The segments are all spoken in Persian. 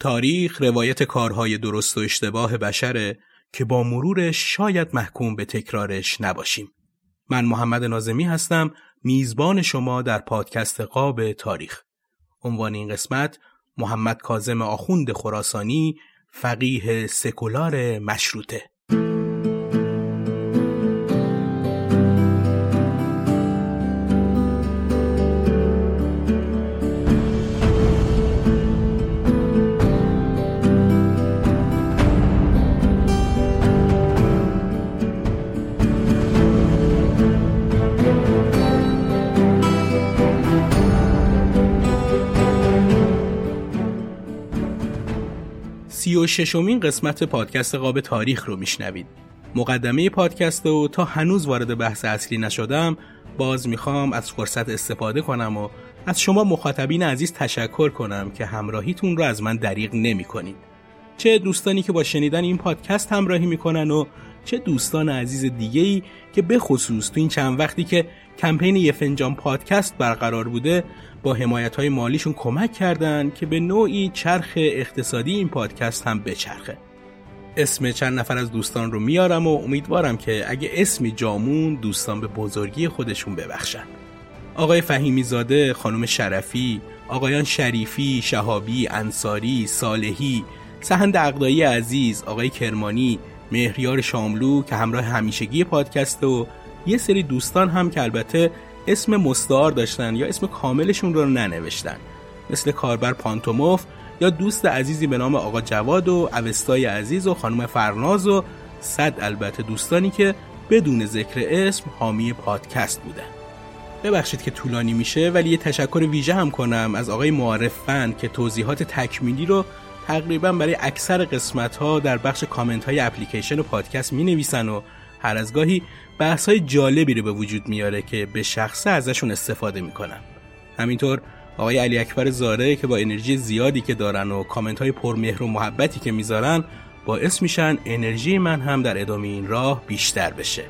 تاریخ روایت کارهای درست و اشتباه بشره که با مرورش شاید محکوم به تکرارش نباشیم. من محمد نازمی هستم میزبان شما در پادکست قاب تاریخ. عنوان این قسمت محمد کازم آخوند خراسانی فقیه سکولار مشروطه سی و ششمین قسمت پادکست قاب تاریخ رو میشنوید. مقدمه پادکست و تا هنوز وارد بحث اصلی نشدم باز می‌خوام از فرصت استفاده کنم و از شما مخاطبین عزیز تشکر کنم که همراهیتون رو از من دریغ نمی کنید. چه دوستانی که با شنیدن این پادکست همراهی می‌کنن و چه دوستان عزیز دیگه که به خصوص تو این چند وقتی که کمپین یه فنجان پادکست برقرار بوده با حمایت های مالیشون کمک کردن که به نوعی چرخ اقتصادی این پادکست هم بچرخه. اسم چند نفر از دوستان رو میارم و امیدوارم که اگه اسمی جامون دوستان به بزرگی خودشون ببخشن. آقای فهیمی زاده، خانم شرفی، آقایان شریفی، شهابی، انصاری، صالحی، سهند اقدایی عزیز، آقای کرمانی، مهریار شاملو که همراه همیشگی پادکست و یه سری دوستان هم که البته اسم مستعار داشتن یا اسم کاملشون رو ننوشتن. مثل کاربر پانتوموف یا دوست عزیزی به نام آقا جواد و اوستای عزیز و خانم فرناز و صد البته دوستانی که بدون ذکر اسم حامی پادکست بودن ببخشید که طولانی میشه ولی یه تشکر ویژه هم کنم از آقای معارف فند که توضیحات تکمیلی رو تقریبا برای اکثر قسمت ها در بخش کامنت های اپلیکیشن و پادکست می نویسن و هر از گاهی بحث های جالبی رو به وجود میاره که به شخصه ازشون استفاده می‌کنم همینطور آقای علی اکبر زاره که با انرژی زیادی که دارن و کامنت های پرمهر و محبتی که می‌ذارن باعث میشن انرژی من هم در ادامه این راه بیشتر بشه.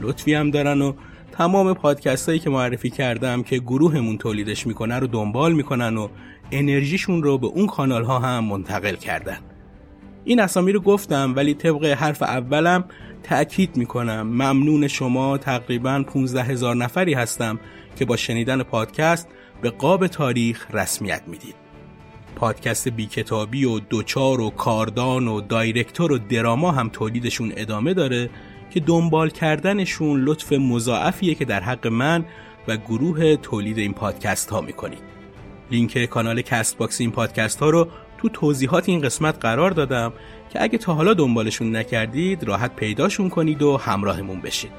لطفی هم دارن و تمام پادکست هایی که معرفی کردم که گروهمون تولیدش می‌کنه رو دنبال می‌کنن و انرژیشون رو به اون کانال ها هم منتقل کردن. این اسامی رو گفتم ولی طبق حرف اولم تأکید می‌کنم. ممنون شما. تقریبا 15 هزار نفری هستم که با شنیدن پادکست به قاب تاریخ رسمیت می‌دید. پادکست بی کتابی و دوچار و کاردان و دایرکتور و دراما هم تولیدشون ادامه داره که دنبال کردنشون لطف مضاعفیه که در حق من و گروه تولید این پادکست ها می‌کنید. لینک کانال کست باکس این پادکست ها رو تو توضیحات این قسمت قرار دادم که اگه تا حالا دنبالشون نکردید راحت پیداشون کنید و همراهمون بشید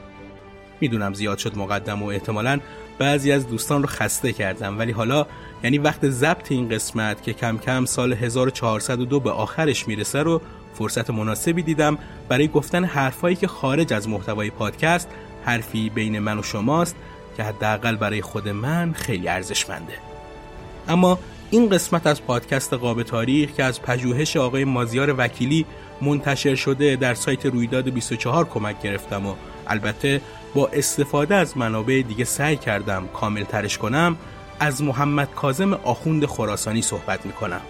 می‌دونم زیاد شد مقدم و احتمالا بعضی از دوستان رو خسته کردم ولی حالا یعنی وقت ضبط این قسمت که کم کم سال 1402 به آخرش می‌رسه رو فرصت مناسبی دیدم برای گفتن حرفایی که خارج از محتوای پادکست حرفی بین من و شماست که حداقل برای خود من خیلی ارزشمنده. اما این قسمت از پادکست قاب تاریخ که از پژوهش آقای مازیار وکیلی منتشر شده در سایت رویداد 24 کمک گرفتم و البته با استفاده از منابع دیگه سعی کردم کامل ترش کنم از محمد کازم آخوند خراسانی صحبت می‌کنم.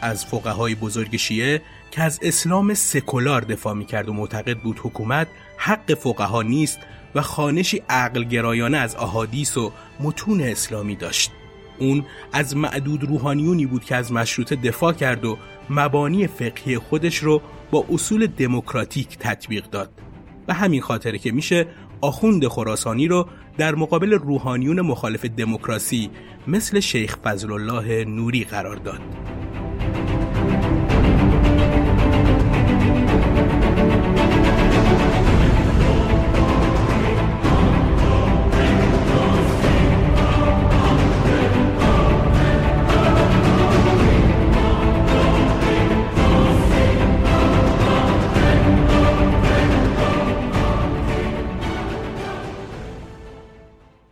از فقهای بزرگ شیعه که از اسلام سکولار دفاع می‌کرد و معتقد بود حکومت حق فقها نیست و خانشی عقل گرایانه از احادیث و متون اسلامی داشت. اون از معدود روحانیونی بود که از مشروطه دفاع کرد و مبانی فقهی خودش رو با اصول دموکراتیک تطبیق داد و همین خاطره که میشه آخوند خراسانی رو در مقابل روحانیون مخالف دموکراسی مثل شیخ فضل الله نوری قرار داد.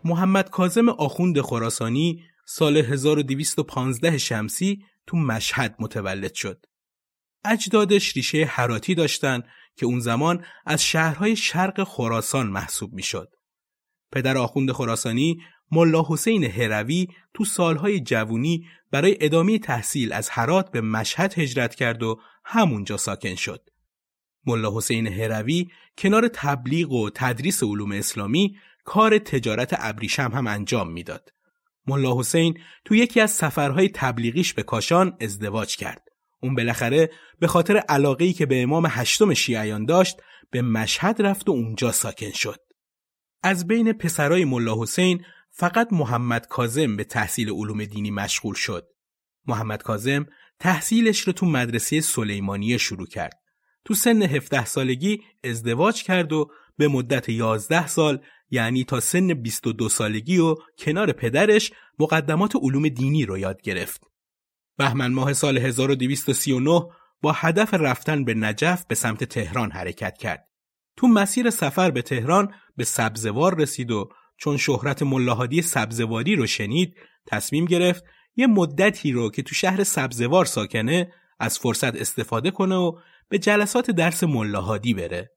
محمد کازم آخوند خراسانی سال 1215 شمسی تو مشهد متولد شد. اجدادش ریشه حراتی داشتن که اون زمان از شهرهای شرق خراسان محسوب می‌شد. پدر آخوند خراسانی ملا حسین هروی تو سالهای جوونی برای ادامه تحصیل از هرات به مشهد هجرت کرد و همونجا ساکن شد. ملا حسین هروی کنار تبلیغ و تدریس علوم اسلامی کار تجارت ابریشم هم انجام می‌داد. ملا حسین تو یکی از سفرهای تبلیغیش به کاشان ازدواج کرد. اون بالاخره به خاطر علاقه که به امام هشتم شیعیان داشت به مشهد رفت و اونجا ساکن شد. از بین پسرای ملا حسین فقط محمد کازم به تحصیل علوم دینی مشغول شد. محمد کازم تحصیلش رو تو مدرسه سلیمانیه شروع کرد. تو سن 17 سالگی ازدواج کرد و به مدت 11 سال یعنی تا سن 22 سالگی و کنار پدرش مقدمات علوم دینی رو یاد گرفت. بهمن ماه سال 1239 با هدف رفتن به نجف به سمت تهران حرکت کرد. تو مسیر سفر به تهران به سبزوار رسید و چون شهرت ملاحادی سبزواری رو شنید تصمیم گرفت یه مدتی رو که تو شهر سبزوار ساکنه از فرصت استفاده کنه و به جلسات درس ملاحادی بره.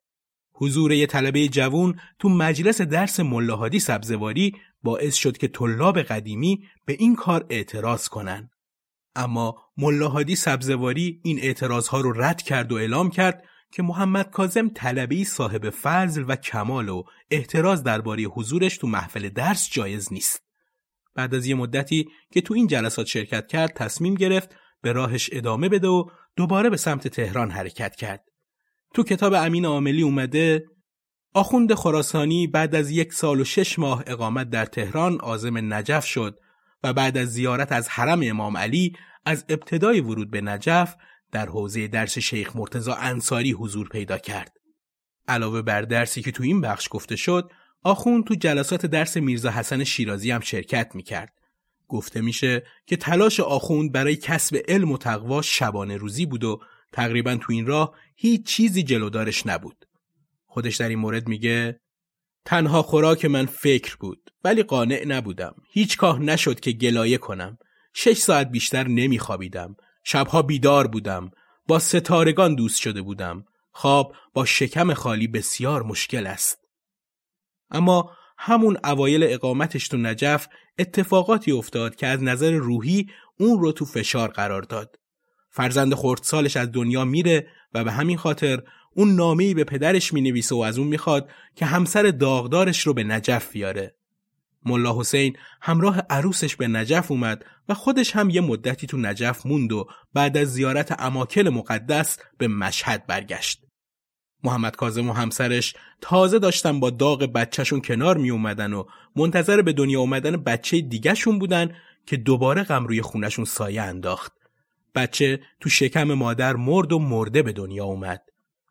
حضور یه طلبه جوون تو مجلس درس ملاحادی سبزواری باعث شد که طلاب قدیمی به این کار اعتراض کنن. اما ملاحادی سبزواری این اعتراض ها رو رد کرد و اعلام کرد که محمد کازم طلبی صاحب فضل و کمال و احتراز درباره حضورش تو محفل درس جایز نیست. بعد از یه مدتی که تو این جلسات شرکت کرد تصمیم گرفت به راهش ادامه بده و دوباره به سمت تهران حرکت کرد. تو کتاب امین عاملی اومده آخوند خراسانی بعد از یک سال و شش ماه اقامت در تهران آزم نجف شد و بعد از زیارت از حرم امام علی از ابتدای ورود به نجف در حوزه درس شیخ مرتزا انصاری حضور پیدا کرد. علاوه بر درسی که تو این بخش گفته شد، آخون تو جلسات درس میرزا حسن شیرازی هم شرکت می‌کرد. گفته میشه که تلاش آخوند برای کسب علم و تقوا شبانه روزی بود و تقریبا تو این راه هیچ چیزی جلودارش نبود. خودش در این مورد میگه تنها خوراک من فکر بود ولی قانع نبودم. هیچگاه نشد که گلایه کنم. شش ساعت بیشتر نمیخوابیدم. شبها بیدار بودم. با ستارگان دوست شده بودم. خواب با شکم خالی بسیار مشکل است. اما همون اوایل اقامتش تو نجف اتفاقاتی افتاد که از نظر روحی اون رو تو فشار قرار داد. فرزند خردسالش از دنیا میره و به همین خاطر اون نامه‌ای به پدرش می‌نویسه و از اون می‌خواد که همسر داغدارش رو به نجف بیاره. ملا حسین همراه عروسش به نجف اومد و خودش هم یه مدتی تو نجف موند و بعد از زیارت اماکل مقدس به مشهد برگشت. محمد کازم و همسرش تازه داشتن با داغ بچهشون کنار می اومدن و منتظر به دنیا اومدن بچه دیگهشون بودن که دوباره غم روی خونشون سایه انداخت. بچه تو شکم مادر مرد و مرده به دنیا اومد.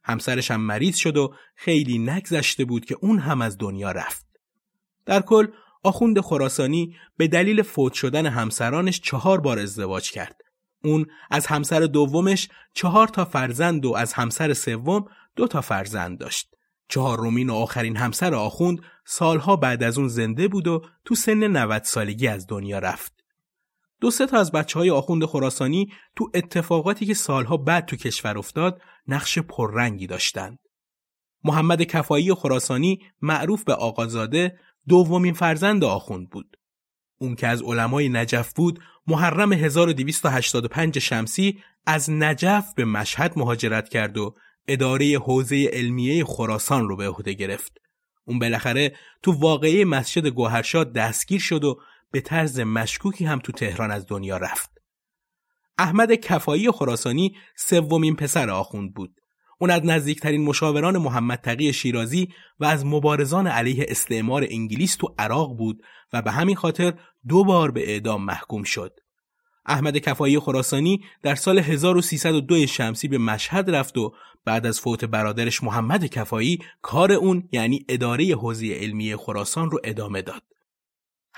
همسرش هم مریض شد و خیلی نگذشته بود که اون هم از دنیا رفت. در کل آخوند خراسانی به دلیل فوت شدن همسرانش چهار بار ازدواج کرد. اون از همسر دومش چهار تا فرزند و از همسر سوم دو تا فرزند داشت. چهارمین و آخرین همسر آخوند سالها بعد از اون زنده بود و تو سن 90 سالگی از دنیا رفت. دو سه تا از بچه های آخوند خراسانی تو اتفاقاتی که سالها بعد تو کشور افتاد نقش پررنگی داشتند. محمد کفایی خراسانی معروف به آقازاده دومین فرزند آخوند بود. اون که از علمای نجف بود محرم 1285 شمسی از نجف به مشهد مهاجرت کرد و اداره حوزه علمیه خراسان رو به عهده گرفت. اون بالاخره تو واقعه مسجد گوهرشاد دستگیر شد و به طرز مشکوکی هم تو تهران از دنیا رفت. احمد کفایی خراسانی سومین پسر آخوند بود. اون از نزدیکترین مشاوران محمد تقی شیرازی و از مبارزان علیه استعمار انگلیس تو عراق بود و به همین خاطر دو بار به اعدام محکوم شد. احمد کفایی خراسانی در سال 1302 شمسی به مشهد رفت و بعد از فوت برادرش محمد کفایی کار اون یعنی اداره حوزه علمی خراسان رو ادامه داد.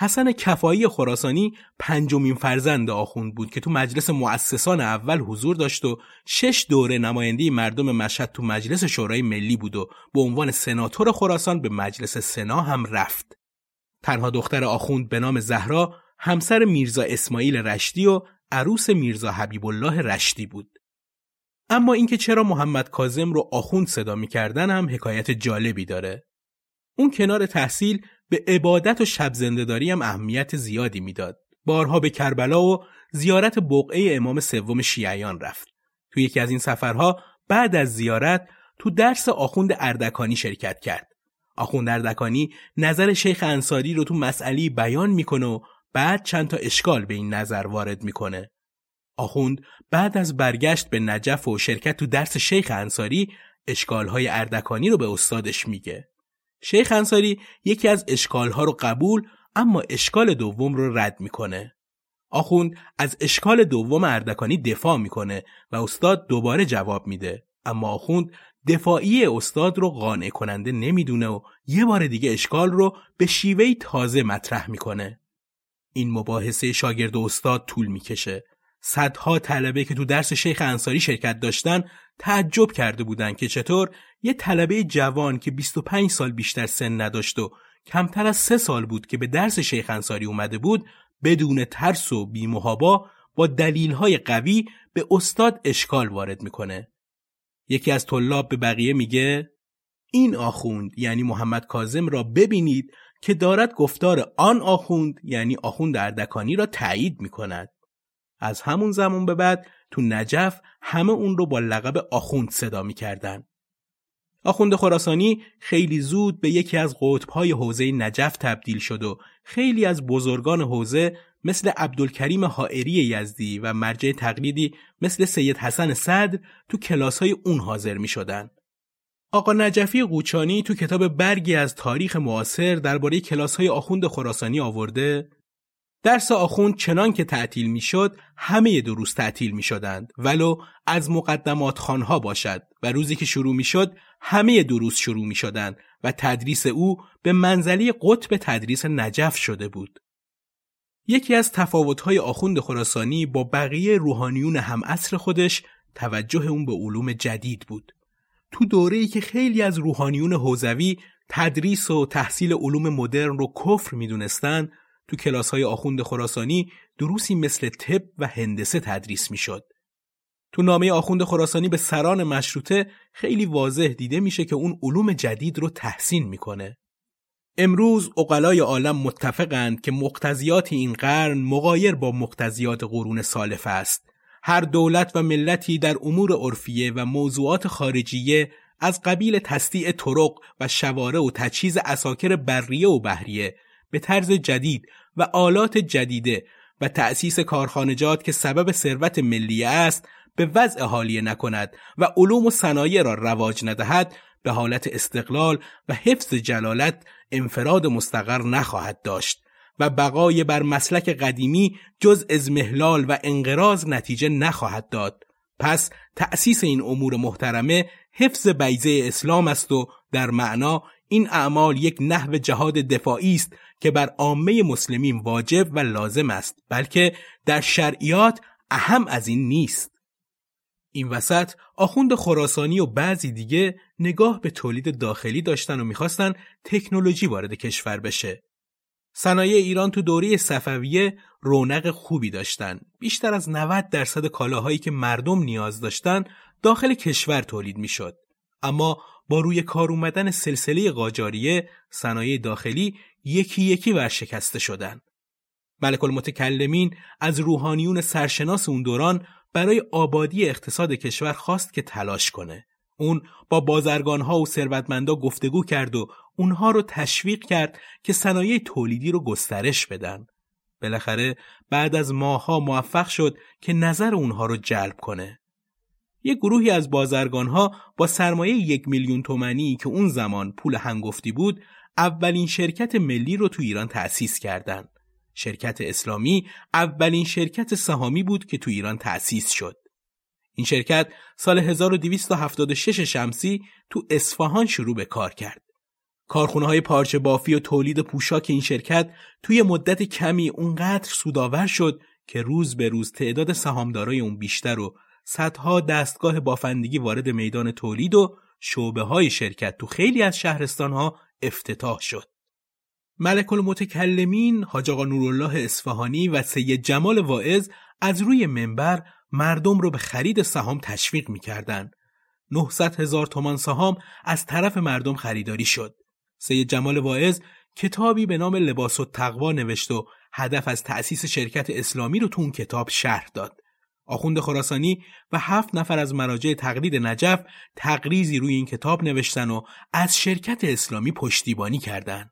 حسن کفایی خراسانی پنجمین فرزند آخوند بود که تو مجلس مؤسسان اول حضور داشت و شش دوره نماینده مردم مشهد تو مجلس شورای ملی بود و به عنوان سناتور خراسان به مجلس سنا هم رفت. تنها دختر آخوند به نام زهرا همسر میرزا اسماعیل رشدی و عروس میرزا حبیب الله رشدی بود. اما اینکه چرا محمد کازم رو آخوند صدا می‌کردن هم حکایت جالبی داره. اون کنار تحصیل به عبادت و شب زندهداری هم اهمیت زیادی می‌داد. بارها به کربلا و زیارت بقعه امام سوم شیعیان رفت. تو یکی از این سفرها بعد از زیارت تو درس آخوند اردکانی شرکت کرد. آخوند اردکانی نظر شیخ انصاری رو تو مسئله بیان می‌کنه و بعد چند تا اشکال به این نظر وارد می‌کنه. آخوند بعد از برگشت به نجف و شرکت تو درس شیخ انصاری اشکالهای اردکانی رو به استادش میگه. شیخ انصاری یکی از اشکالها رو قبول اما اشکال دوم رو رد می‌کنه. آخوند از اشکال دوم اردکانی دفاع می‌کنه و استاد دوباره جواب میده اما آخوند دفاعی استاد رو قانع کننده نمی‌دونه و یه بار دیگه اشکال رو به شیوهی تازه مطرح می‌کنه. این مباحثه شاگرد و استاد طول می‌کشه. صدها طلبه که تو درس شیخ انصاری شرکت داشتن تعجب کرده بودن که چطور یه طلبه جوان که 25 سال بیشتر سن نداشت و کمتر از سه سال بود که به درس شیخ انصاری اومده بود بدون ترس و بیمهابا با دلیلهای قوی به استاد اشکال وارد می‌کنه. یکی از طلاب به بقیه میگه این آخوند یعنی محمد کازم را ببینید که دارد گفتار آن آخوند یعنی آخوند اردکانی را تایید می‌کند. از همون زمان به بعد تو نجف همه اون رو با لقب آخوند صدا می‌کردن. آخوند خراسانی خیلی زود به یکی از قطبهای حوزه نجف تبدیل شد و خیلی از بزرگان حوزه مثل عبدالکریم حائری یزدی و مرجع تقلیدی مثل سید حسن صدر تو کلاس های اون حاضر می شدن. آقا نجفی قوچانی تو کتاب برگی از تاریخ معاصر درباره کلاس های آخوند خراسانی آورده درس آخوند چنان که تعطیل می‌شد همه دروس تعطیل می شدند ولو از مقدمات خانها باشد و روزی که شروع می شد همه دروس شروع می شدند و تدریس او به منزلی قطب تدریس نجف شده بود. یکی از تفاوت‌های آخوند خراسانی با بقیه روحانیون هم اصر خودش توجه اون به علوم جدید بود. تو دوره‌ای که خیلی از روحانیون حوزوی تدریس و تحصیل علوم مدرن رو کفر می‌دونستن تو کلاس های آخوند خراسانی دروسی مثل طب و هندسه تدریس می‌شد. تو نامه آخوند خراسانی به سران مشروطه خیلی واضح دیده میشه که اون علوم جدید رو تحسین می‌کنه. امروز اقلای عالم متفقند که مقتضیات این قرن مقایر با مقتضیات قرون سالف است. هر دولت و ملتی در امور عرفیه و موضوعات خارجیه از قبیل تسطیع طرق و شواره و تجهیز اساکر بریه و بحریه به طرز جدید و آلات جدیده و تأسیس کارخانجات که سبب ثروت ملی است به وضع حالیه نکند و علوم و صنایع را رواج ندهد به حالت استقلال و حفظ جلالت انفراد مستقر نخواهد داشت و بقای بر مسلک قدیمی جز از محلال و انقراض نتیجه نخواهد داد. پس تأسیس این امور محترمه حفظ بیزه اسلام است و در معنا این اعمال یک نحو جهاد دفاعی است که بر عامه مسلمین واجب و لازم است بلکه در شرعیات اهم از این نیست. این وسط آخوند خراسانی و بعضی دیگه نگاه به تولید داخلی داشتن و می‌خواستن تکنولوژی وارد کشور بشه. صنایع ایران تو دوره صفویه رونق خوبی داشتن. بیشتر از 90 درصد کالاهایی که مردم نیاز داشتن داخل کشور تولید می‌شد. اما با روی کار اومدن سلسله قاجاریه صنایع داخلی یکی یکی ورشکسته شدن. ملک المتکلمین از روحانیون سرشناس اون دوران برای آبادی اقتصاد کشور خواست که تلاش کنه. اون با بازرگانها و ثروتمندا گفتگو کرد و اونها رو تشویق کرد که صنایع تولیدی رو گسترش بدن. بالاخره بعد از ماها موفق شد که نظر اونها رو جلب کنه. یک گروهی از بازرگانها با سرمایه یک میلیون تومنی که اون زمان پول هنگفتی بود اولین شرکت ملی رو تو ایران تأسیس کردند. شرکت اسلامی اولین شرکت سهامی بود که تو ایران تأسیس شد. این شرکت سال 1276 شمسی تو اصفهان شروع به کار کرد. کارخونه های پارچه بافی و تولید پوشاک این شرکت توی مدت کمی اونقدر سودآور شد که روز به روز تعداد سهامدارای اون بیشتر و صدها دستگاه بافندگی وارد میدان تولید و شعبه های شرکت تو خیلی از شهرستان ها افتتاح شد. ملک المتکلمین حاج آقا نورالله اصفهانی و سید جمال واعظ از روی منبر مردم رو به خرید سهام تشویق می‌کردند. 900 هزار تومان سهام از طرف مردم خریداری شد. سید جمال واعظ کتابی به نام لباس و تقوا نوشت و هدف از تأسیس شرکت اسلامی رو تو اون کتاب شرح داد. آخوند خراسانی و هفت نفر از مراجع تقلید نجف تقریزی روی این کتاب نوشتن و از شرکت اسلامی پشتیبانی کردند.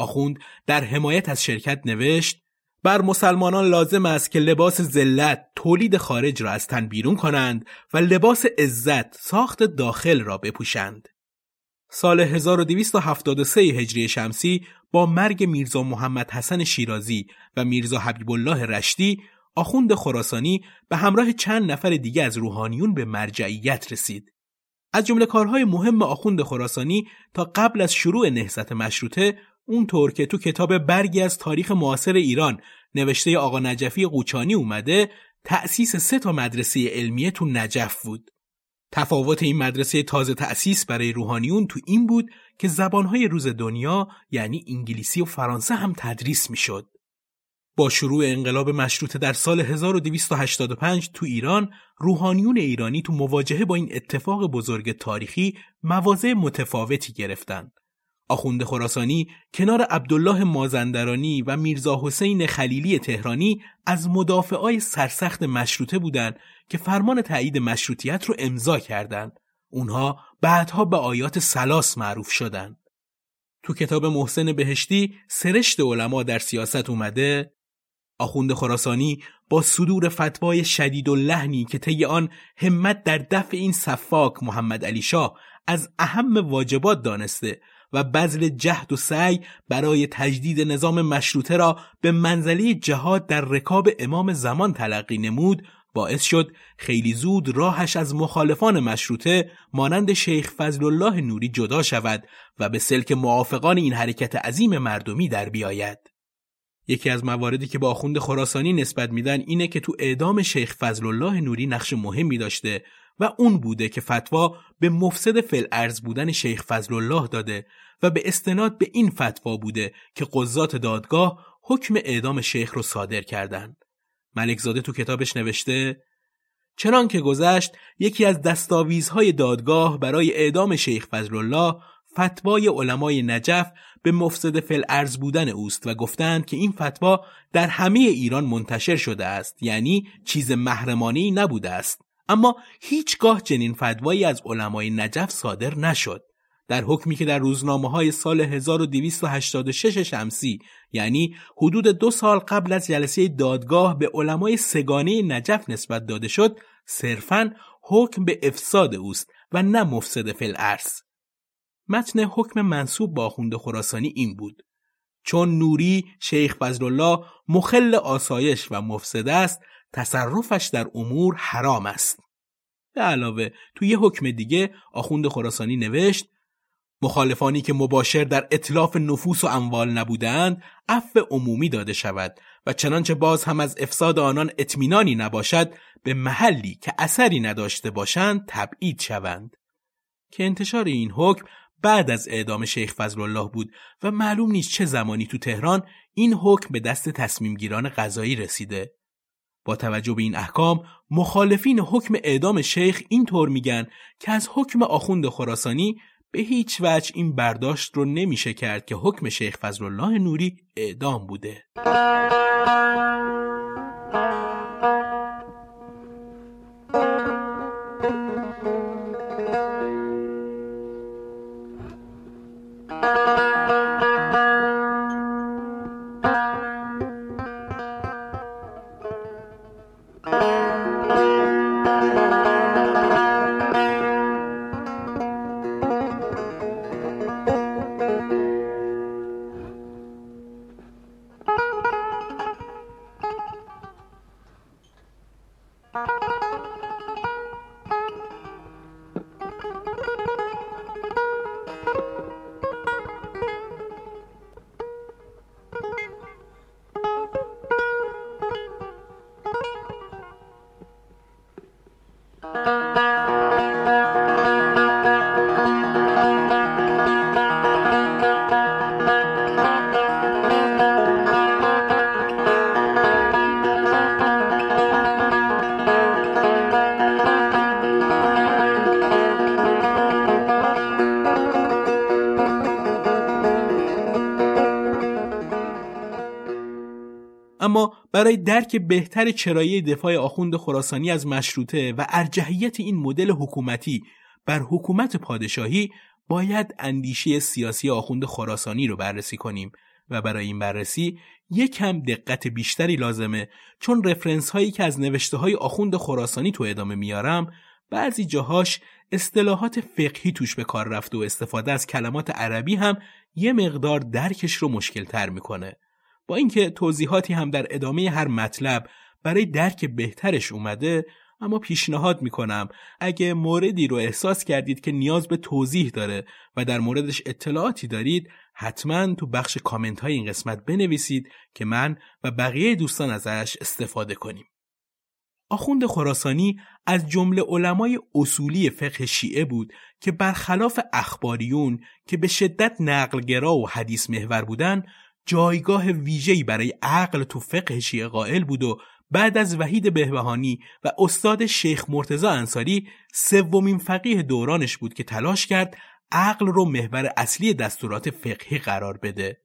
آخوند در حمایت از شرکت نوشت بر مسلمانان لازم است که لباس ذلت تولید خارج را از تن بیرون کنند و لباس عزت ساخت داخل را بپوشند. سال 1273 هجری شمسی با مرگ میرزا محمد حسن شیرازی و میرزا حبیب الله رشتی آخوند خراسانی به همراه چند نفر دیگه از روحانیون به مرجعیت رسید. از جمله کارهای مهم آخوند خراسانی تا قبل از شروع نهضت مشروطه اونطور که تو کتاب برگی از تاریخ معاصر ایران نوشته آقا نجفی قوچانی اومده تأسیس سه تا مدرسه علمیه تو نجف بود. تفاوت این مدرسه تازه تأسیس برای روحانیون تو این بود که زبانهای روز دنیا یعنی انگلیسی و فرانسه هم تدریس می‌شد. با شروع انقلاب مشروطه در سال 1285 تو ایران روحانیون ایرانی تو مواجهه با این اتفاق بزرگ تاریخی مواضع متفاوتی گرفتند. آخوند خراسانی کنار عبدالله مازندرانی و میرزا حسین خلیلی تهرانی از مدافعای سرسخت مشروطه بودند که فرمان تایید مشروطیت رو امضا کردند. اونها بعدها به آیات سلاس معروف شدند. تو کتاب محسن بهشتی سرشت علما در سیاست اومده آخوند خراسانی با صدور فتوای شدید و لحنی که طی آن همت در دفع این صفاک محمد علی شاه از اهم واجبات دانسته و بذل جهد و سعی برای تجدید نظام مشروطه را به منزله جهاد در رکاب امام زمان تلقی نمود باعث شد خیلی زود راهش از مخالفان مشروطه مانند شیخ فضل الله نوری جدا شود و به سلک موافقان این حرکت عظیم مردمی در بیاید. یکی از مواردی که با آخوند خراسانی نسبت میدن اینه که تو اعدام شیخ فضل الله نوری نقش مهمی داشته و اون بوده که فتوا به مفسد فل ارز بودن شیخ فضل الله داده و به استناد به این فتوا بوده که قضات دادگاه حکم اعدام شیخ رو صادر کردند. ملکزاده تو کتابش نوشته چنان که گذشت یکی از دستاویزهای دادگاه برای اعدام شیخ فضل الله فتوای علمای نجف به مفسد فل ارز بودن اوست و گفتند که این فتوا در همه ایران منتشر شده است یعنی چیز محرمانی نبوده است اما هیچگاه چنین فتوایی از علمای نجف صادر نشد. در حکمی که در روزنامه های سال 1286 شمسی یعنی حدود دو سال قبل از جلسه دادگاه به علمای سگانه نجف نسبت داده شد صرفاً حکم به افساد اوست و نه مفسد فل ارز متن حکم منصوب با آخوند خراسانی این بود. چون نوری شیخ فضلالله مخل آسایش و مفسد است تصرفش در امور حرام است به علاوه توی یه حکم دیگه آخوند خراسانی نوشت مخالفانی که مباشر در اطلاف نفوس و اموال نبودند عفو عمومی داده شود و چنانچه باز هم از افساد آنان اطمینانی نباشد به محلی که اثری نداشته باشند تبعید شوند که انتشار این حکم بعد از اعدام شیخ فضل الله بود و معلوم نیست چه زمانی تو تهران این حکم به دست تصمیمگیران قضایی رسیده. با توجه به این احکام مخالفین حکم اعدام شیخ این طور میگن که از حکم آخوند خراسانی به هیچ وجه این برداشت رو نمیشه کرد که حکم شیخ فضلالله نوری اعدام بوده. برای درک بهتر چرایی دفاع آخوند خراسانی از مشروطه و ارجحیت این مدل حکومتی بر حکومت پادشاهی باید اندیشه سیاسی آخوند خراسانی رو بررسی کنیم و برای این بررسی یک کم دقت بیشتری لازمه. چون رفرنس هایی که از نوشته های آخوند خراسانی تو ادامه میارم بعضی جاهاش اصطلاحات فقهی توش به کار رفته و استفاده از کلمات عربی هم یه مقدار درکش رو مشکل تر می‌کنه. با اینکه توضیحاتی هم در ادامه هر مطلب برای درک بهترش اومده اما پیشنهاد می‌کنم اگه موردی رو احساس کردید که نیاز به توضیح داره و در موردش اطلاعاتی دارید حتما تو بخش کامنت های این قسمت بنویسید که من و بقیه دوستان ازش استفاده کنیم. آخوند خراسانی از جمله علمای اصولی فقه شیعه بود که برخلاف اخباریون که به شدت نقلگرا و حدیث محور بودن جایگاه ویژه‌ای برای عقل تو فقه شیعه قائل بود و بعد از وحید بهبهانی و استاد شیخ مرتزا انصاری سومین فقیه دورانش بود که تلاش کرد عقل رو محور اصلی دستورات فقهی قرار بده.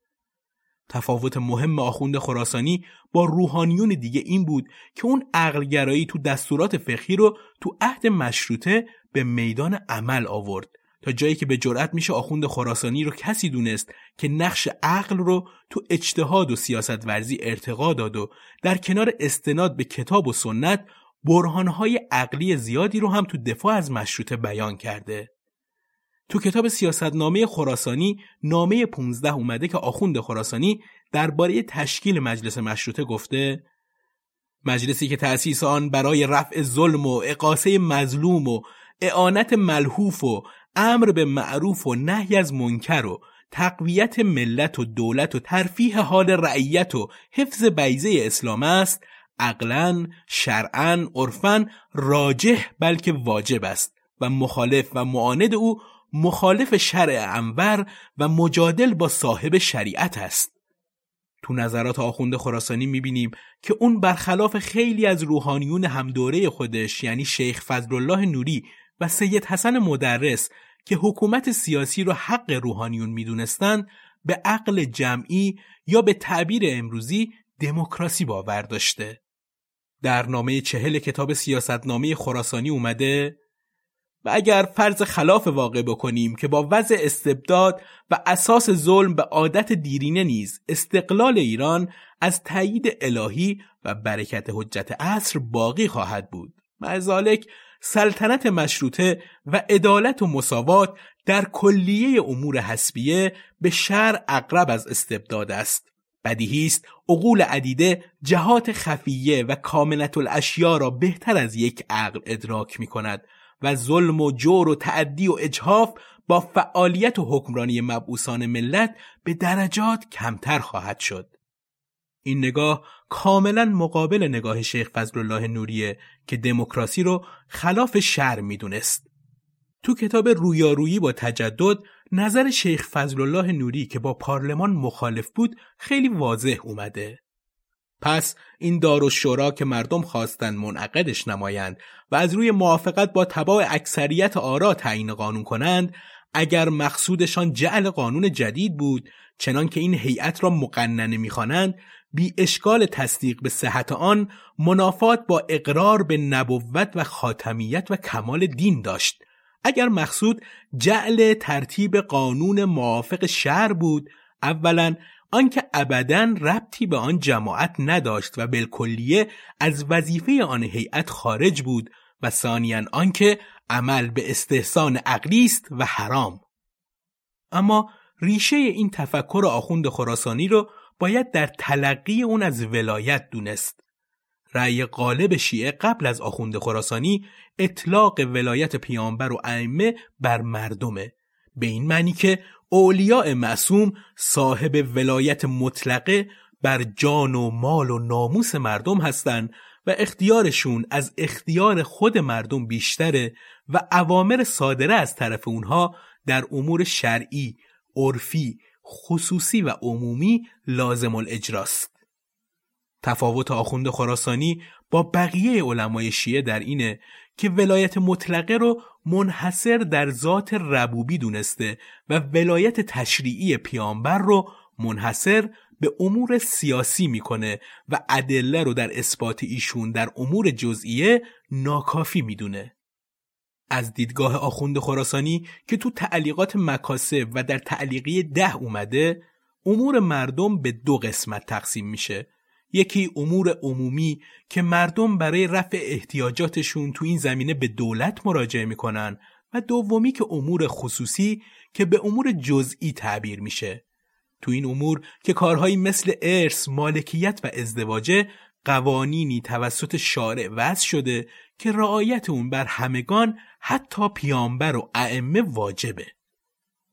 تفاوت مهم آخوند خراسانی با روحانیون دیگه این بود که اون عقلگرایی تو دستورات فقهی رو تو عهد مشروطه به میدان عمل آورد تا جایی که به جرأت میشه آخوند خراسانی رو کسی دونست که نقش عقل رو تو اجتهاد و سیاست ورزی ارتقا داد و در کنار استناد به کتاب و سنت برهانهای عقلی زیادی رو هم تو دفاع از مشروطه بیان کرده. تو کتاب سیاستنامه خراسانی نامه 15 اومده که آخوند خراسانی درباره تشکیل مجلس مشروطه گفته مجلسی که تأسیس آن برای رفع ظلم و اقاسه مظلوم و اعانت ملحوف و امر به معروف و نهی از منکر و تقویت ملت و دولت و ترفیه حال رعیت و حفظ بیزه اسلام است عقلا شرعا عرفا راجح بلکه واجب است و مخالف و معاند او مخالف شرع انور و مجادل با صاحب شریعت است. تو نظرات آخوند خراسانی می‌بینیم که اون برخلاف خیلی از روحانیون همدوره خودش یعنی شیخ فضلالله نوری و سید حسن مدرس که حکومت سیاسی رو حق روحانیون می‌دونستند به عقل جمعی یا به تعبیر امروزی دموکراسی باور داشته. در نامه چهل کتاب سیاستنامه خراسانی اومده و اگر فرض خلاف واقع بکنیم که با وضع استبداد و اساس ظلم به عادت دیرینه نیز استقلال ایران از تایید الهی و برکت حجت عصر باقی خواهد بود مزالک سلطنت مشروطه و عدالت و مساوات در کلیه امور حسبیه به شر اقرب از استبداد است بدیهی است عقول عدیده جهات خفیه و کاملت الاشیا را بهتر از یک عقل ادراک می کند و ظلم و جور و تعدی و اجهاف با فعالیت و حکمرانی مبعوثان ملت به درجات کمتر خواهد شد. این نگاه کاملا مقابل نگاه شیخ فضل الله نوریه که دموکراسی رو خلاف شر می‌دونست. تو کتاب رویارویی با تجدد نظر شیخ فضل الله نوری که با پارلمان مخالف بود خیلی واضح اومده. پس این دار و شورا که مردم خواستند منعقدش نمایند و از روی موافقت با تباع اکثریت آرا تعیین قانون کنند اگر مقصودشان جعل قانون جدید بود چنان که این هیئت را مقننه می‌خوانند بی اشکال تصدیق به صحت آن منافات با اقرار به نبوت و خاتمیت و کمال دین داشت. اگر مقصود جعل ترتیب قانون موافق شهر بود اولا آنکه ابدا ربطی به آن جماعت نداشت و بالکلیه از وظیفه آن هیئت خارج بود و ثانیا آنکه عمل به استحسان عقلی است و حرام. اما ریشه این تفکر آخوند خراسانی رو باید در تلقی اون از ولایت دونست. رأی غالب شیعه قبل از آخوند خراسانی اطلاق ولایت پیامبر و ائمه بر مردمه. به این معنی که اولیاء معصوم صاحب ولایت مطلقه بر جان و مال و ناموس مردم هستند و اختیارشون از اختیار خود مردم بیشتره و اوامر صادره از طرف اونها در امور شرعی، عرفی، خصوصی و عمومی لازم الاجراست. تفاوت آخوند خراسانی با بقیه علمای شیعه در اینه که ولایت مطلقه رو منحصر در ذات ربوبی دونسته و ولایت تشریعی پیامبر رو منحصر به امور سیاسی می‌کنه و ادله رو در اثبات ایشون در امور جزئیه ناکافی می‌دونه از دیدگاه آخوند خراسانی که تو تعلیقات مکاسب و در تعلیقی ده اومده امور مردم به دو قسمت تقسیم میشه. یکی امور عمومی که مردم برای رفع احتیاجاتشون تو این زمینه به دولت مراجعه می‌کنن و دومی که امور خصوصی که به امور جزئی تعبیر میشه. تو این امور که کارهایی مثل ارث، مالکیت و ازدواجه قوانینی توسط شارع وضع شده که رعایت اون بر همگان حتی پیامبر و ائمه واجبه.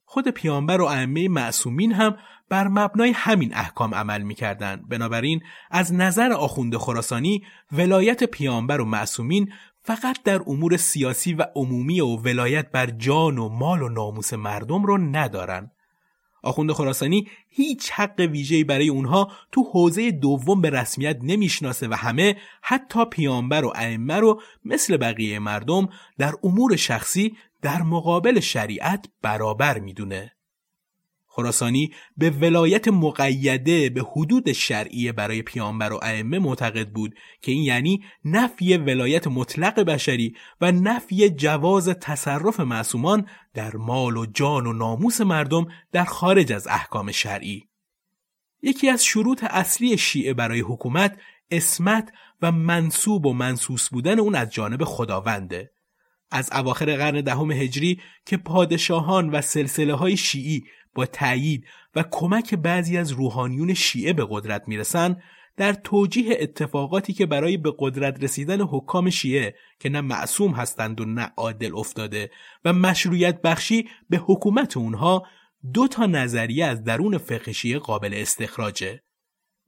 خود پیامبر و ائمه معصومین هم بر مبنای همین احکام عمل می‌کردند. بنابراین از نظر آخوند خراسانی ولایت پیامبر و معصومین فقط در امور سیاسی و عمومی و ولایت بر جان و مال و ناموس مردم رو ندارن. آخوند خراسانی هیچ حق ویژه‌ای برای اونها تو حوزه دوم به رسمیت نمی‌شناسه و همه حتی پیامبر و ائمه رو مثل بقیه مردم در امور شخصی در مقابل شریعت برابر می‌دونه. خراسانی به ولایت مقیده به حدود شرعیه برای پیامبر و ائمه معتقد بود که این یعنی نفی ولایت مطلق بشری و نفی جواز تصرف معصومان در مال و جان و ناموس مردم در خارج از احکام شرعی. یکی از شروط اصلی شیعه برای حکومت اسمت و منصوب و منصوص بودن اون از جانب خداونده. از اواخر قرن دهم هجری که پادشاهان و سلسله های شیعی با تایید و کمک بعضی از روحانیون شیعه به قدرت می‌رسن در توجیه اتفاقاتی که برای به قدرت رسیدن حکام شیعه که نه معصوم هستند و نه عادل افتاده و مشروعیت بخشی به حکومت اونها دو تا نظریه از درون فقه شیعه قابل استخراجه.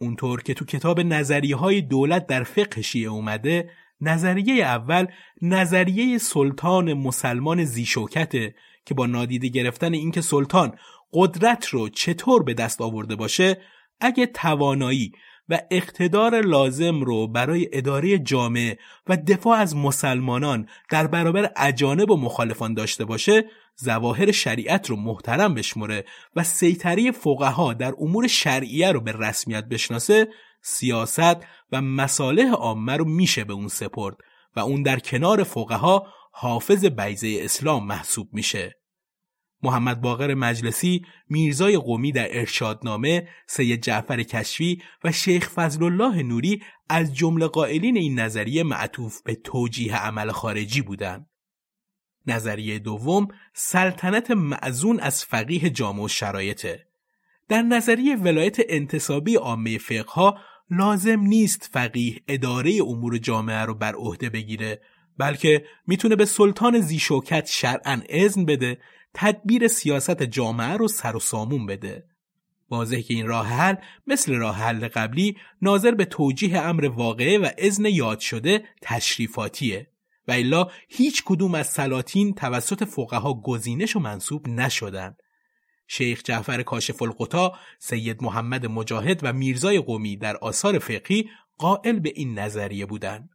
اونطور که تو کتاب نظریه های دولت در فقه شیعه اومده نظریه اول نظریه سلطان مسلمان زیشوکته که با نادیده گرفتن اینکه سلطان قدرت رو چطور به دست آورده باشه اگه توانایی و اقتدار لازم رو برای اداره جامعه و دفاع از مسلمانان در برابر اجانب و مخالفان داشته باشه زواهر شریعت رو محترم بشمره و سیطری فقها در امور شرعیه رو به رسمیت بشناسه سیاست و مصالح عامه رو میشه به اون سپرد و اون در کنار فقها حافظ بیزه اسلام محسوب میشه. محمد باقر مجلسی، میرزای قومی در ارشادنامه، سید جعفر کشفی و شیخ فضل الله نوری از جمله قائلین این نظریه معطوف به توجیه عمل خارجی بودند. نظریه دوم سلطنت معزون از فقیه جامع و شرایطه. در نظریه ولایت انتصابی عامه فقها لازم نیست فقیه اداره امور جامعه رو بر عهده بگیره بلکه می‌تونه به سلطان زیشوکت شرعا اذن بده تدبیر سیاست جامعه رو سر و سامون بده. واضح که این راه حل مثل راه حل قبلی ناظر به توجیه امر واقعه و اذن یاد شده تشریفاتیه و الا هیچ کدوم از سلاطین توسط فقها گزینش و منصوب نشدن. شیخ جعفر کاشف القطا، سید محمد مجاهد و میرزای قومی در آثار فقهی قائل به این نظریه بودند.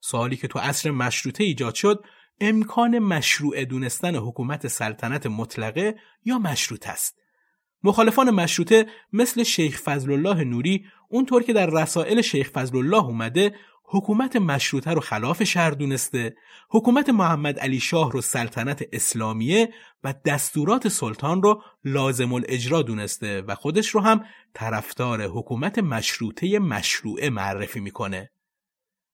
سوالی که تو عصر مشروطه ایجاد شد امکان مشروع دونستن حکومت سلطنت مطلقه یا مشروط است. مخالفان مشروطه مثل شیخ فضل الله نوری اونطور که در رسائل شیخ فضل الله اومده حکومت مشروطه رو خلاف شهر دونسته حکومت محمد علی شاه رو سلطنت اسلامیه و دستورات سلطان رو لازم الاجرا دونسته و خودش رو هم طرفدار حکومت مشروطه مشروعه معرفی می‌کنه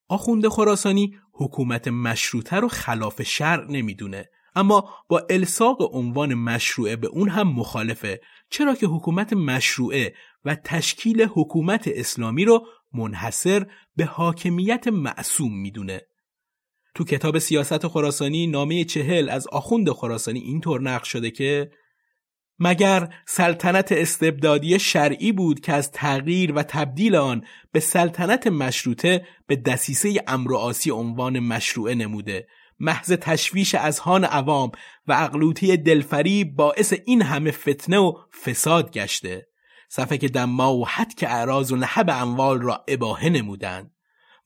آخوند خراسانی حکومت مشروطه رو خلاف شرع نمی‌دونه. اما با الساق عنوان مشروعه به اون هم مخالفه. چرا که حکومت مشروعه و تشکیل حکومت اسلامی رو منحصر به حاکمیت معصوم می‌دونه. تو کتاب سیاست خراسانی نامه چهل از آخوند خراسانی اینطور نقش شده که مگر سلطنت استبدادی شرعی بود که از تغییر و تبدیل آن به سلطنت مشروطه به دسیسه امر آسی عنوان مشروعه نموده؟ محض تشویش از هان عوام و اقلوتی دلفری باعث این همه فتنه و فساد گشته. صفحه که دما و حد که اعراض و نحب اموال را اباهه نمودند.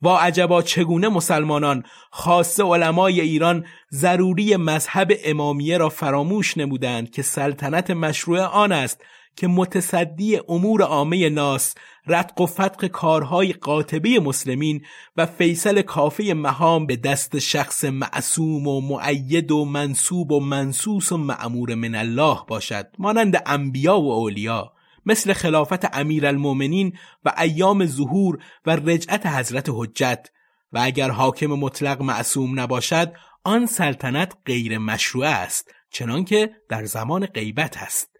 با عجبا چگونه مسلمانان خاصه علمای ایران ضروری مذهب امامیه را فراموش نمودند که سلطنت مشروع آن است که متصدی امور عامه ناس رتق و فتق کارهای قاطبه مسلمین و فیصل کافه مهام به دست شخص معصوم و معید و منصوب و منصوص و معمور من الله باشد مانند انبیا و اولیا. مثل خلافت امیر المومنین و ایام ظهور و رجعت حضرت حجت و اگر حاکم مطلق معصوم نباشد آن سلطنت غیر مشروع است چنانکه در زمان غیبت است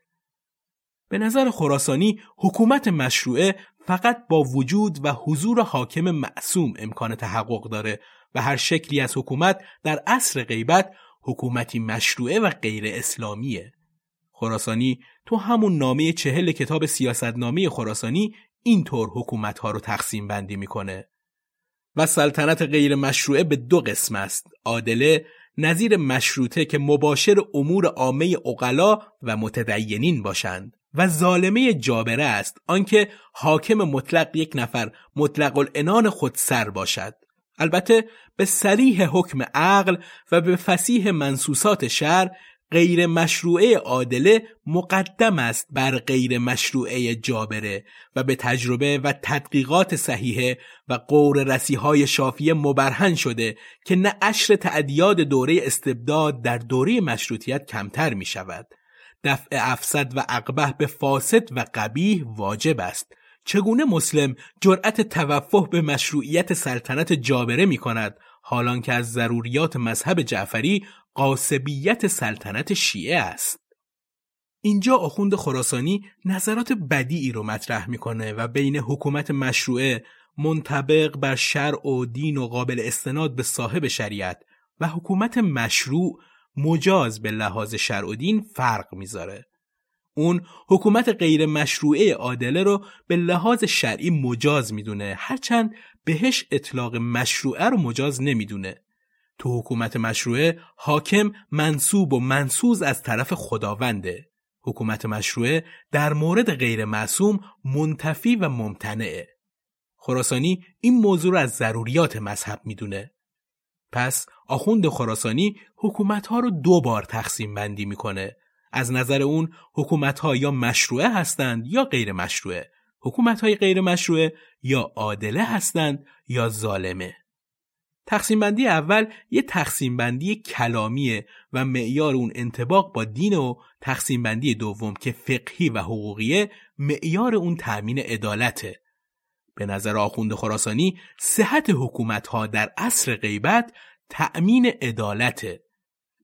به نظر خراسانی حکومت مشروعه فقط با وجود و حضور حاکم معصوم امکان تحقق داره و هر شکلی از حکومت در عصر غیبت حکومتی مشروعه و غیر اسلامیه. خراسانی تو همون نامه چهل کتاب سیاستنامه خراسانی اینطور حکومت ها رو تقسیم بندی می‌کنه. و سلطنت غیر مشروعه به دو قسم است. عادله نظیر مشروطه که مباشر امور عامه اقلا و متدینین باشند. و ظالمه جابره است آنکه حاکم مطلق یک نفر مطلق الانان خودسر باشد البته به سریح حکم عقل و به فسیح منصوصات شر غیر مشروعه عادله مقدم است بر غیر مشروعه جابره و به تجربه و تدقیقات صحیحه و قور رسیهای شافیه مبرهن شده که نه اشر تعدیاد دوره استبداد در دوره مشروطیت کمتر می شود دفع افسد و اقبه به فاسد و قبیح واجب است. چگونه مسلم جرأت توفه به مشروعیت سلطنت جابره می کند حالان که از ضروریات مذهب جعفری قاسبیت سلطنت شیعه است. اینجا آخوند خراسانی نظرات بدیعی رو مطرح می‌کنه و بین حکومت مشروعه منطبق بر شرع و دین و قابل استناد به صاحب شریعت و حکومت مشروع مجاز به لحاظ شرع و دین فرق می‌ذاره. اون حکومت غیر مشروعه عادله رو به لحاظ شرعی مجاز می‌دونه هرچند بهش اطلاق مشروعه رو مجاز نمی‌دونه. تو حکومت مشروعه حاکم منصوب و منصوز از طرف خداونده. حکومت مشروعه در مورد غیر معصوم منتفی و ممتنعه. خراسانی این موضوع رو از ضروریات مذهب می‌دونه. پس آخوند خراسانی حکومت ها رو دو بار تقسیم بندی می‌کنه. از نظر اون حکومت ها یا مشروعه هستند یا غیر مشروعه. حکومت های غیر مشروعه یا عادله هستند یا ظالمه. تقسیم بندی اول یه تقسیم بندی کلامیه و معیار اون انتباق با دین و تقسیم بندی دوم که فقهی و حقوقیه معیار اون تأمین عدالته. به نظر آخوند خراسانی صحت حکومت ها در عصر غیبت تأمین عدالت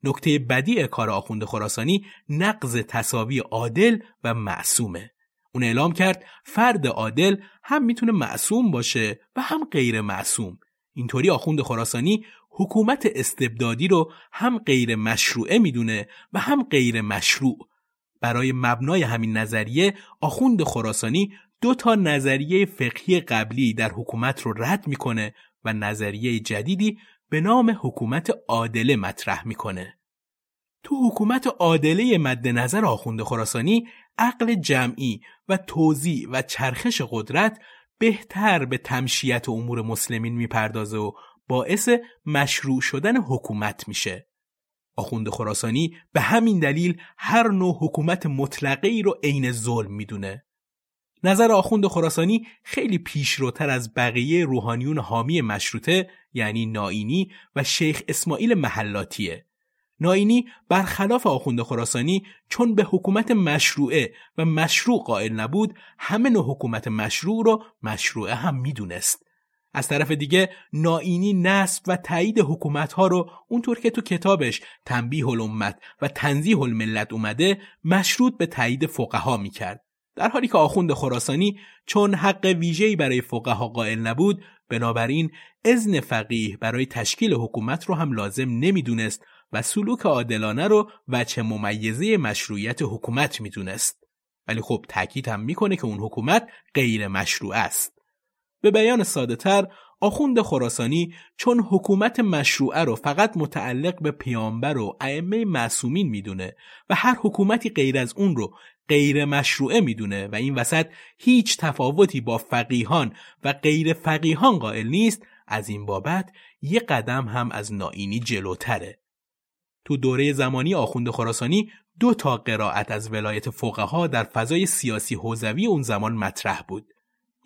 نکته بدی کار آخوند خراسانی نقض تصاوی عادل و معصومه. اون اعلام کرد فرد عادل هم می‌تونه معصوم باشه و هم غیر معصوم. اینطوری آخوند خراسانی حکومت استبدادی رو هم غیر مشروعه می‌دونه و هم غیر مشروع برای مبنای همین نظریه آخوند خراسانی دو تا نظریه فقهی قبلی در حکومت رو رد می‌کنه و نظریه جدیدی به نام حکومت عادله مطرح می‌کنه. تو حکومت عادله مد نظر آخوند خراسانی عقل جمعی و توزیع و چرخش قدرت بهتر به تمشیت امور مسلمین می‌پردازه و باعث مشروع شدن حکومت میشه. آخوند خراسانی به همین دلیل هر نوع حکومت مطلقه ای رو عین ظلم می‌دونه. نظر آخوند خراسانی خیلی پیشروتر از بقیه روحانیون حامی مشروطه یعنی ناینی و شیخ اسماعیل محلاتیه. ناینی برخلاف آخوند خراسانی چون به حکومت مشروعه و مشروع قائل نبود همه نوع حکومت مشروع رو مشروعه هم می‌دونست. از طرف دیگه ناینی نصب و تایید حکومت ها رو اونطور که تو کتابش تنبیه الامت و تنزیه الملت اومده مشروط به تایید فقها می‌کرد. در حالی که آخوند خراسانی چون حق ویژه‌ای برای فقها قائل نبود بنابراین اذن فقیه برای تشکیل حکومت رو هم لازم نمی‌دونست و سلوک عادلانه رو وچه ممیزه مشروعیت حکومت می‌دونست. ولی خب تاکید هم می‌کنه که اون حکومت غیر مشروع است. به بیان ساده تر آخوند خراسانی چون حکومت مشروعه رو فقط متعلق به پیامبر و ائمه معصومین می‌دونه و هر حکومتی غیر از اون رو غیر مشروعه می‌دونه و این وسط هیچ تفاوتی با فقیهان و غیر فقیهان قائل نیست از این بابت یه قدم هم از ناینی جلوتره. تو دوره زمانی آخوند خراسانی دو تا قرائت از ولایت فقها در فضای سیاسی حوزوی اون زمان مطرح بود.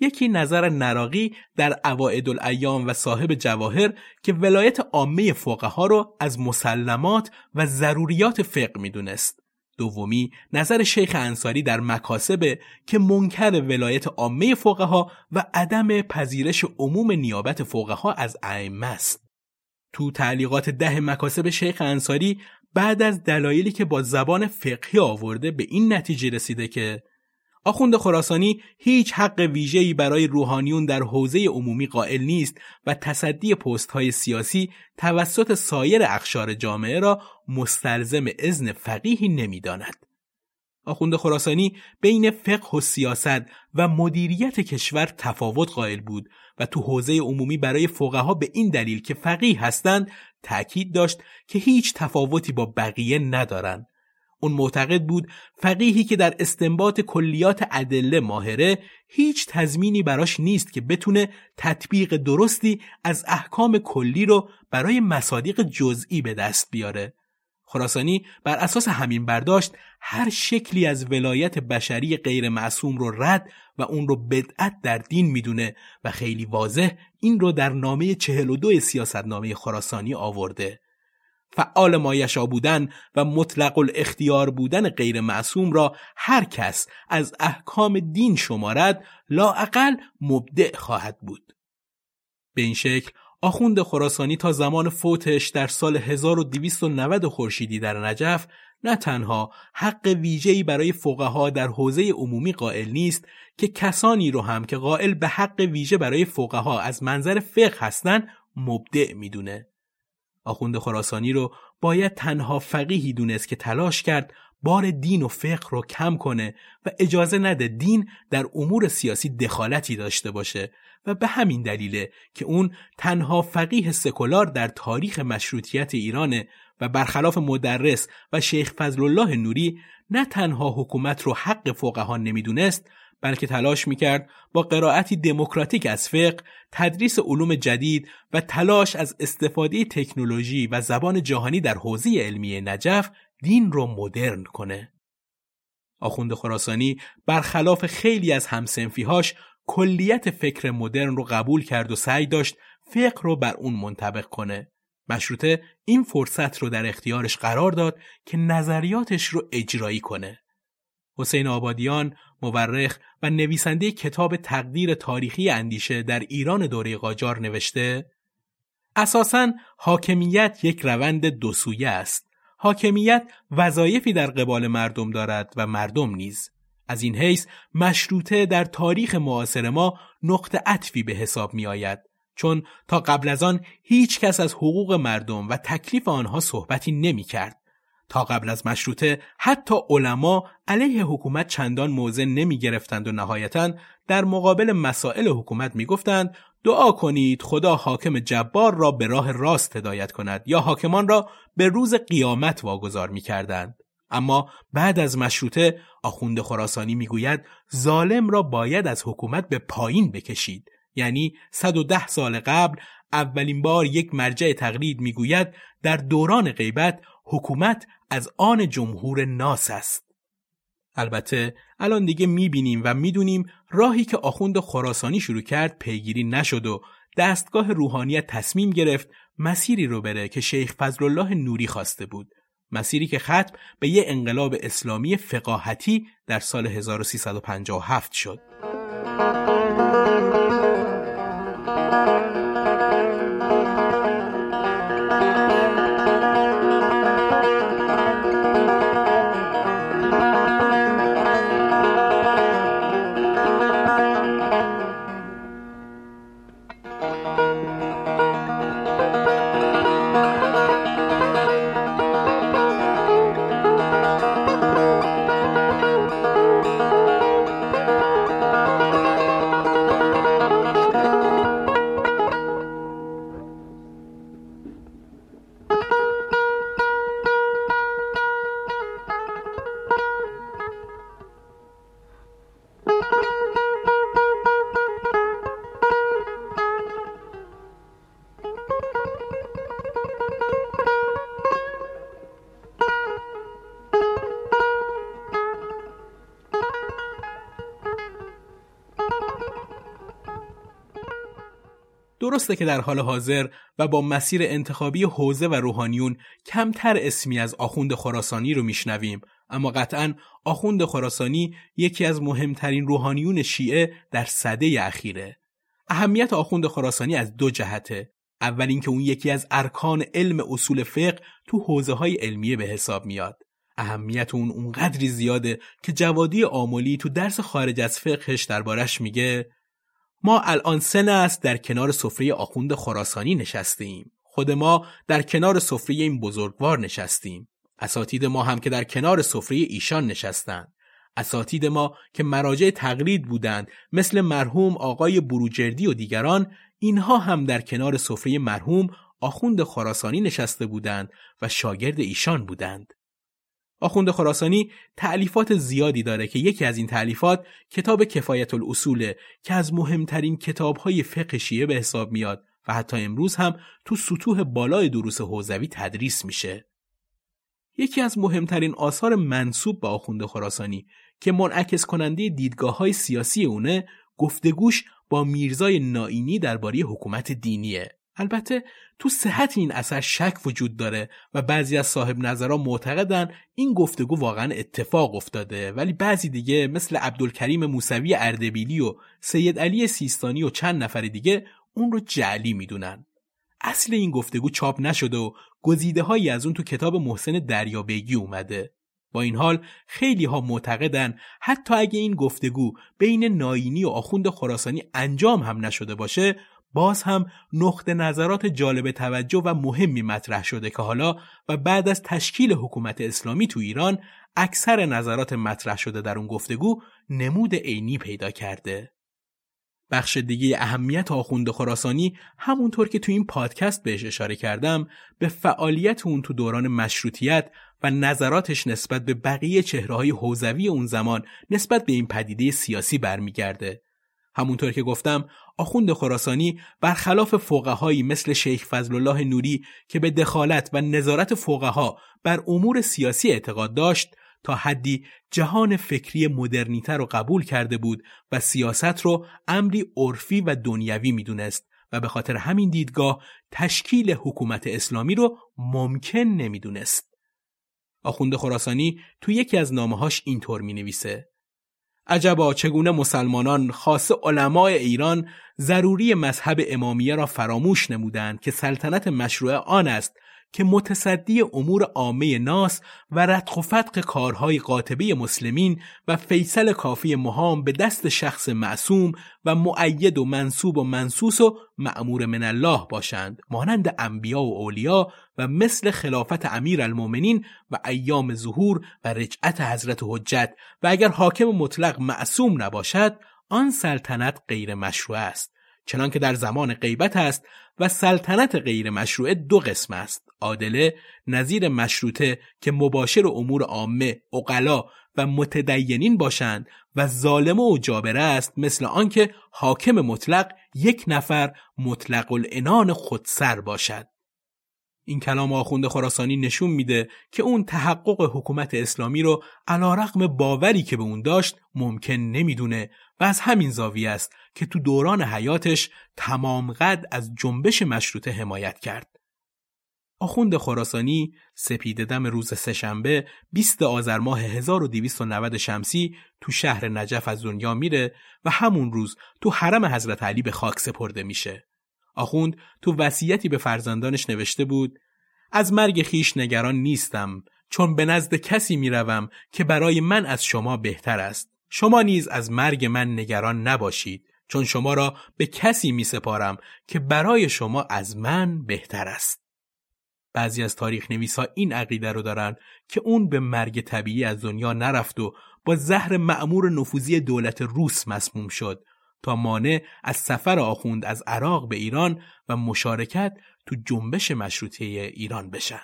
یکی نظر نراقی در اوائد الایام و صاحب جواهر که ولایت عامه فقها رو از مسلمات و ضروریات فقه می‌دونست. دومی نظر شیخ انصاری در مکاسبه که منکر ولایت عامه فقها و عدم پذیرش عموم نیابت فقها از ائمه است. تو تعلیقات ده مکاسب شیخ انصاری بعد از دلایلی که با زبان فقهی آورده به این نتیجه رسیده که آخوند خراسانی هیچ حق ویژه‌ای برای روحانیون در حوزه عمومی قائل نیست و تصدی پست‌های سیاسی توسط سایر اخشار جامعه را مستلزم اذن فقیهی نمی‌داند. آخوند خراسانی بین فقه و سیاست و مدیریت کشور تفاوت قائل بود و تو حوزه عمومی برای فقها به این دلیل که فقیه هستند تأکید داشت که هیچ تفاوتی با بقیه ندارند اون معتقد بود فقیهی که در استنباط کلیات ادله ماهره هیچ تضمینی براش نیست که بتونه تطبیق درستی از احکام کلی رو برای مصادیق جزئی به دست بیاره. خراسانی بر اساس همین برداشت هر شکلی از ولایت بشری غیر معصوم رو رد و اون رو بدعت در دین می‌دونه و خیلی واضح این رو در نامه 42 سیاستنامه خراسانی آورده. فعال مایشا بودن و مطلق الاختیار بودن غیر معصوم را هر کس از احکام دین شمارد لاعقل مبدع خواهد بود. به این شکل آخوند خراسانی تا زمان فوتش در سال 1290 خورشیدی در نجف نه تنها حق ویژه‌ای برای فقها در حوزه عمومی قائل نیست که کسانی رو هم که قائل به حق ویژه برای فقها از منظر فقه هستند مبدع می‌دونه. آخوند خراسانی رو باید تنها فقیهی دونست که تلاش کرد بار دین و فقه رو کم کنه و اجازه نده دین در امور سیاسی دخالتی داشته باشه و به همین دلیله که اون تنها فقیه سکولار در تاریخ مشروطیت ایرانه و برخلاف مدرس و شیخ فضل الله نوری نه تنها حکومت رو حق فقها نمی‌دونست بلکه تلاش می‌کرد با قرائتی دموکراتیک از فقه، تدریس علوم جدید و تلاش از استفاده تکنولوژی و زبان جهانی در حوزه علمی نجف دین رو مدرن کنه. آخوند خراسانی برخلاف خیلی از همسنفیهاش کلیت فکر مدرن رو قبول کرد و سعی داشت فقه رو بر اون منطبق کنه. مشروطه این فرصت رو در اختیارش قرار داد که نظریاتش رو اجرایی کنه. حسین آبادیان مورخ و نویسنده کتاب تقدیر تاریخی اندیشه در ایران دوره قاجار نوشته اساساً حاکمیت یک روند دو سویه است حاکمیت وظایفی در قبال مردم دارد و مردم نیز. از این حیث مشروطه در تاریخ معاصر ما نقطه عطفی به حساب می آید چون تا قبل از آن هیچ کس از حقوق مردم و تکلیف آنها صحبتی نمی کرد تا قبل از مشروطه حتی علما علیه حکومت چندان موضع نمی گرفتند و نهایتا در مقابل مسائل حکومت می گفتند دعا کنید خدا حاکم جبار را به راه راست هدایت کند یا حاکمان را به روز قیامت واگذار می کردند. اما بعد از مشروطه آخوند خراسانی می‌گوید ظالم را باید از حکومت به پایین بکشید یعنی 110 سال قبل اولین بار یک مرجع تقلید می‌گوید در دوران غیبت حکومت از آن جمهور ناس است. البته الان دیگه می‌بینیم و می‌دونیم راهی که آخوند خراسانی شروع کرد پیگیری نشد و دستگاه روحانیت تصمیم گرفت مسیری رو بره که شیخ فضل الله نوری خواسته بود. مسیری که ختم به یه انقلاب اسلامی فقاهتی در سال 1357 شد. درسته که در حال حاضر و با مسیر انتخابی حوزه و روحانیون کمتر اسمی از آخوند خراسانی رو میشنویم. اما قطعا آخوند خراسانی یکی از مهمترین روحانیون شیعه در صده اخیره. اهمیت آخوند خراسانی از دو جهته. اول اینکه اون یکی از ارکان علم اصول فقه تو حوزه های علمیه به حساب میاد. اهمیت اون اونقدری زیاده که جوادی آمولی تو درس خارج از فقهش دربارش میگه ما الان سه است در کنار سفره آخوند خراسانی نشستیم خود ما در کنار سفره این بزرگوار نشستیم اساتید ما هم که در کنار سفره ایشان نشستند. اساتید ما که مراجع تقلید بودند مثل مرحوم آقای بروجردی و دیگران اینها هم در کنار سفره مرحوم آخوند خراسانی نشسته بودند و شاگرد ایشان بودند. آخوند خراسانی تعلیفات زیادی داره که یکی از این تعلیفات کتاب کفایت الاصوله که از مهمترین کتابهای فقه شیعه به حساب میاد و حتی امروز هم تو سطوح بالای دروس حوزوی تدریس میشه. یکی از مهمترین آثار منصوب به آخوند خراسانی که منعکس کننده دیدگاه های سیاسی اونه گفتگوش با میرزای نائینی درباره حکومت دینیه البته تو صحت این اثر شک وجود داره و بعضی از صاحب نظرها معتقدن این گفتگو واقعا اتفاق افتاده. ولی بعضی دیگه مثل عبدالکریم موسوی اردبیلی و سید علی سیستانی و چند نفر دیگه اون رو جعلی می‌دونن. اصل این گفتگو چاپ نشده و گزیده هایی از اون تو کتاب محسن دریابیگی اومده. با این حال خیلی ها معتقدن حتی اگه این گفتگو بین ناینی و آخوند خراسانی انجام هم نشده باشه باز هم نقطه نظرات جالب توجه و مهمی مطرح شده که حالا و بعد از تشکیل حکومت اسلامی تو ایران اکثر نظرات مطرح شده در اون گفتگو نمود عینی پیدا کرده. بخش دیگه اهمیت آخوند خراسانی همونطور که تو این پادکست بهش اشاره کردم به فعالیت اون تو دوران مشروطیت و نظراتش نسبت به بقیه چهره های حوزوی اون زمان نسبت به این پدیده سیاسی برمیگرده. همونطور که گفتم آخوند خراسانی برخلاف فقهایی مثل شیخ فضل الله نوری که به دخالت و نظارت فقها بر امور سیاسی اعتقاد داشت تا حدی جهان فکری مدرنیتر رو قبول کرده بود و سیاست رو امری عرفی و دنیوی می‌دونست و به خاطر همین دیدگاه تشکیل حکومت اسلامی رو ممکن نمی‌دونست. آخوند خراسانی تو یکی از نامه‌هاش اینطور می نویسه عجبا چگونه مسلمانان خاص علمای ایران ضروری مذهب امامیه را فراموش نمودند که سلطنت مشروع آن است که متصدی امور عامه ناس و ردخ و فتق کارهای قاطبه مسلمین و فیصل کافی مهام به دست شخص معصوم و معید و منصوب و منصوص و معمور من الله باشند مانند انبیا و اولیا و مثل خلافت امیر المومنین و ایام ظهور و رجعت حضرت حجت. و اگر حاکم مطلق معصوم نباشد آن سلطنت غیر مشروع است چنانکه در زمان غیبت است و سلطنت غیر مشروعه دو قسم است. عادله نظیر مشروطه که مباشر امور عامه اقلا و متدینین باشند و ظالمه و جابره است مثل آنکه حاکم مطلق یک نفر مطلق الانان خودسر باشد این کلام آخوند خراسانی نشون میده که اون تحقق حکومت اسلامی رو علا رقم باوری که به اون داشت ممکن نمی‌دونه و از همین زاویه است که تو دوران حیاتش تمام قد از جنبش مشروطه حمایت کرد. آخوند خراسانی سپید دم روز سهشنبه 20 آذر ماه 1290 شمسی تو شهر نجف از دنیا میره و همون روز تو حرم حضرت علی به خاک سپرده میشه. آخوند تو وصیتی به فرزندانش نوشته بود از مرگ خیش نگران نیستم چون به نزد کسی می‌روم که برای من از شما بهتر است شما نیز از مرگ من نگران نباشید چون شما را به کسی می سپارم که برای شما از من بهتر است. بعضی از تاریخ نویسا این عقیده رو دارن که اون به مرگ طبیعی از دنیا نرفت و با زهر معمور نفوذی دولت روس مسموم شد تا مانع از سفر آخوند از عراق به ایران و مشارکت تو جنبش مشروطه ایران بشن.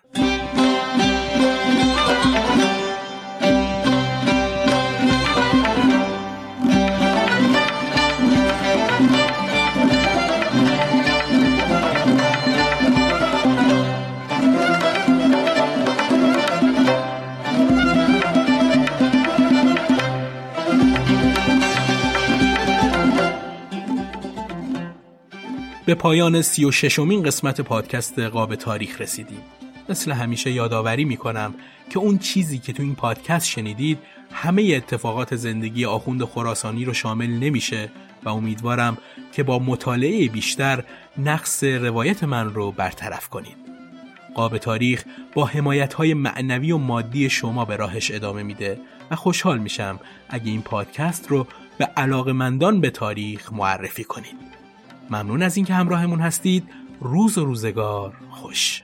به پایان سی و ششمین قسمت پادکست قاب تاریخ رسیدیم مثل همیشه یادآوری می‌کنم که اون چیزی که تو این پادکست شنیدید همه اتفاقات زندگی آخوند خراسانی رو شامل نمیشه و امیدوارم که با مطالعه بیشتر نقص روایت من رو برطرف کنید. قاب تاریخ با حمایت های معنوی و مادی شما به راهش ادامه میده و خوشحال میشم اگه این پادکست رو به علاقمندان به تاریخ معرفی کنید. ممنون از اینکه همراهمون هستید. روز و روزگار خوش.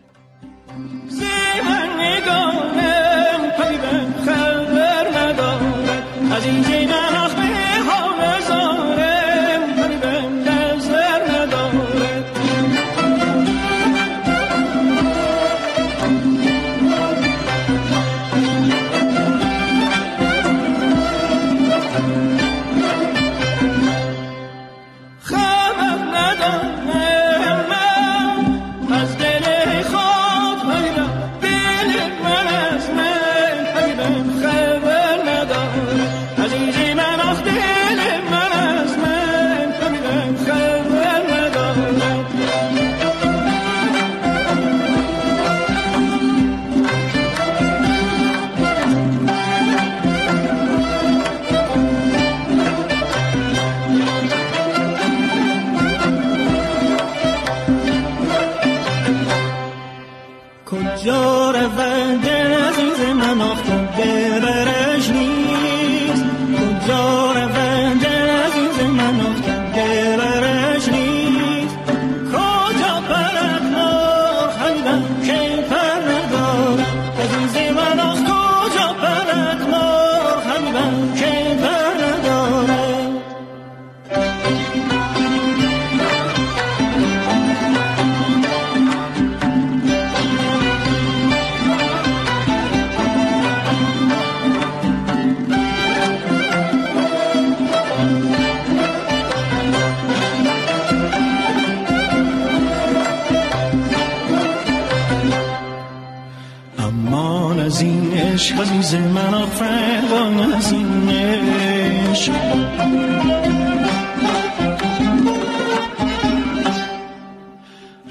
عشق عزیز من آفرین از این عشق.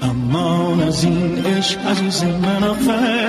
اما از این عشق عزیز من آفرین.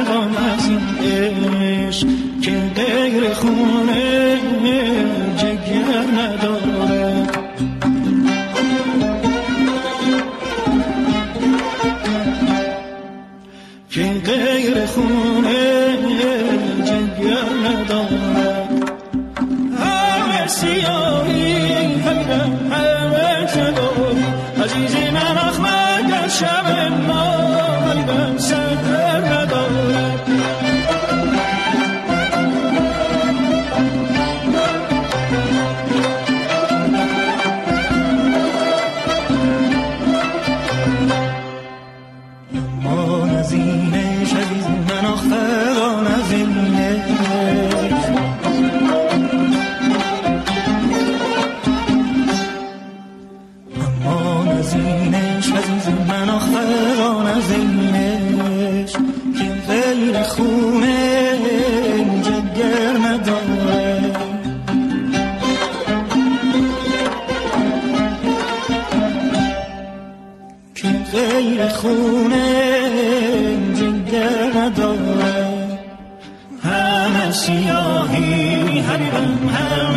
ای تختونه جنگردوره همه سیاهی می‌هرم هم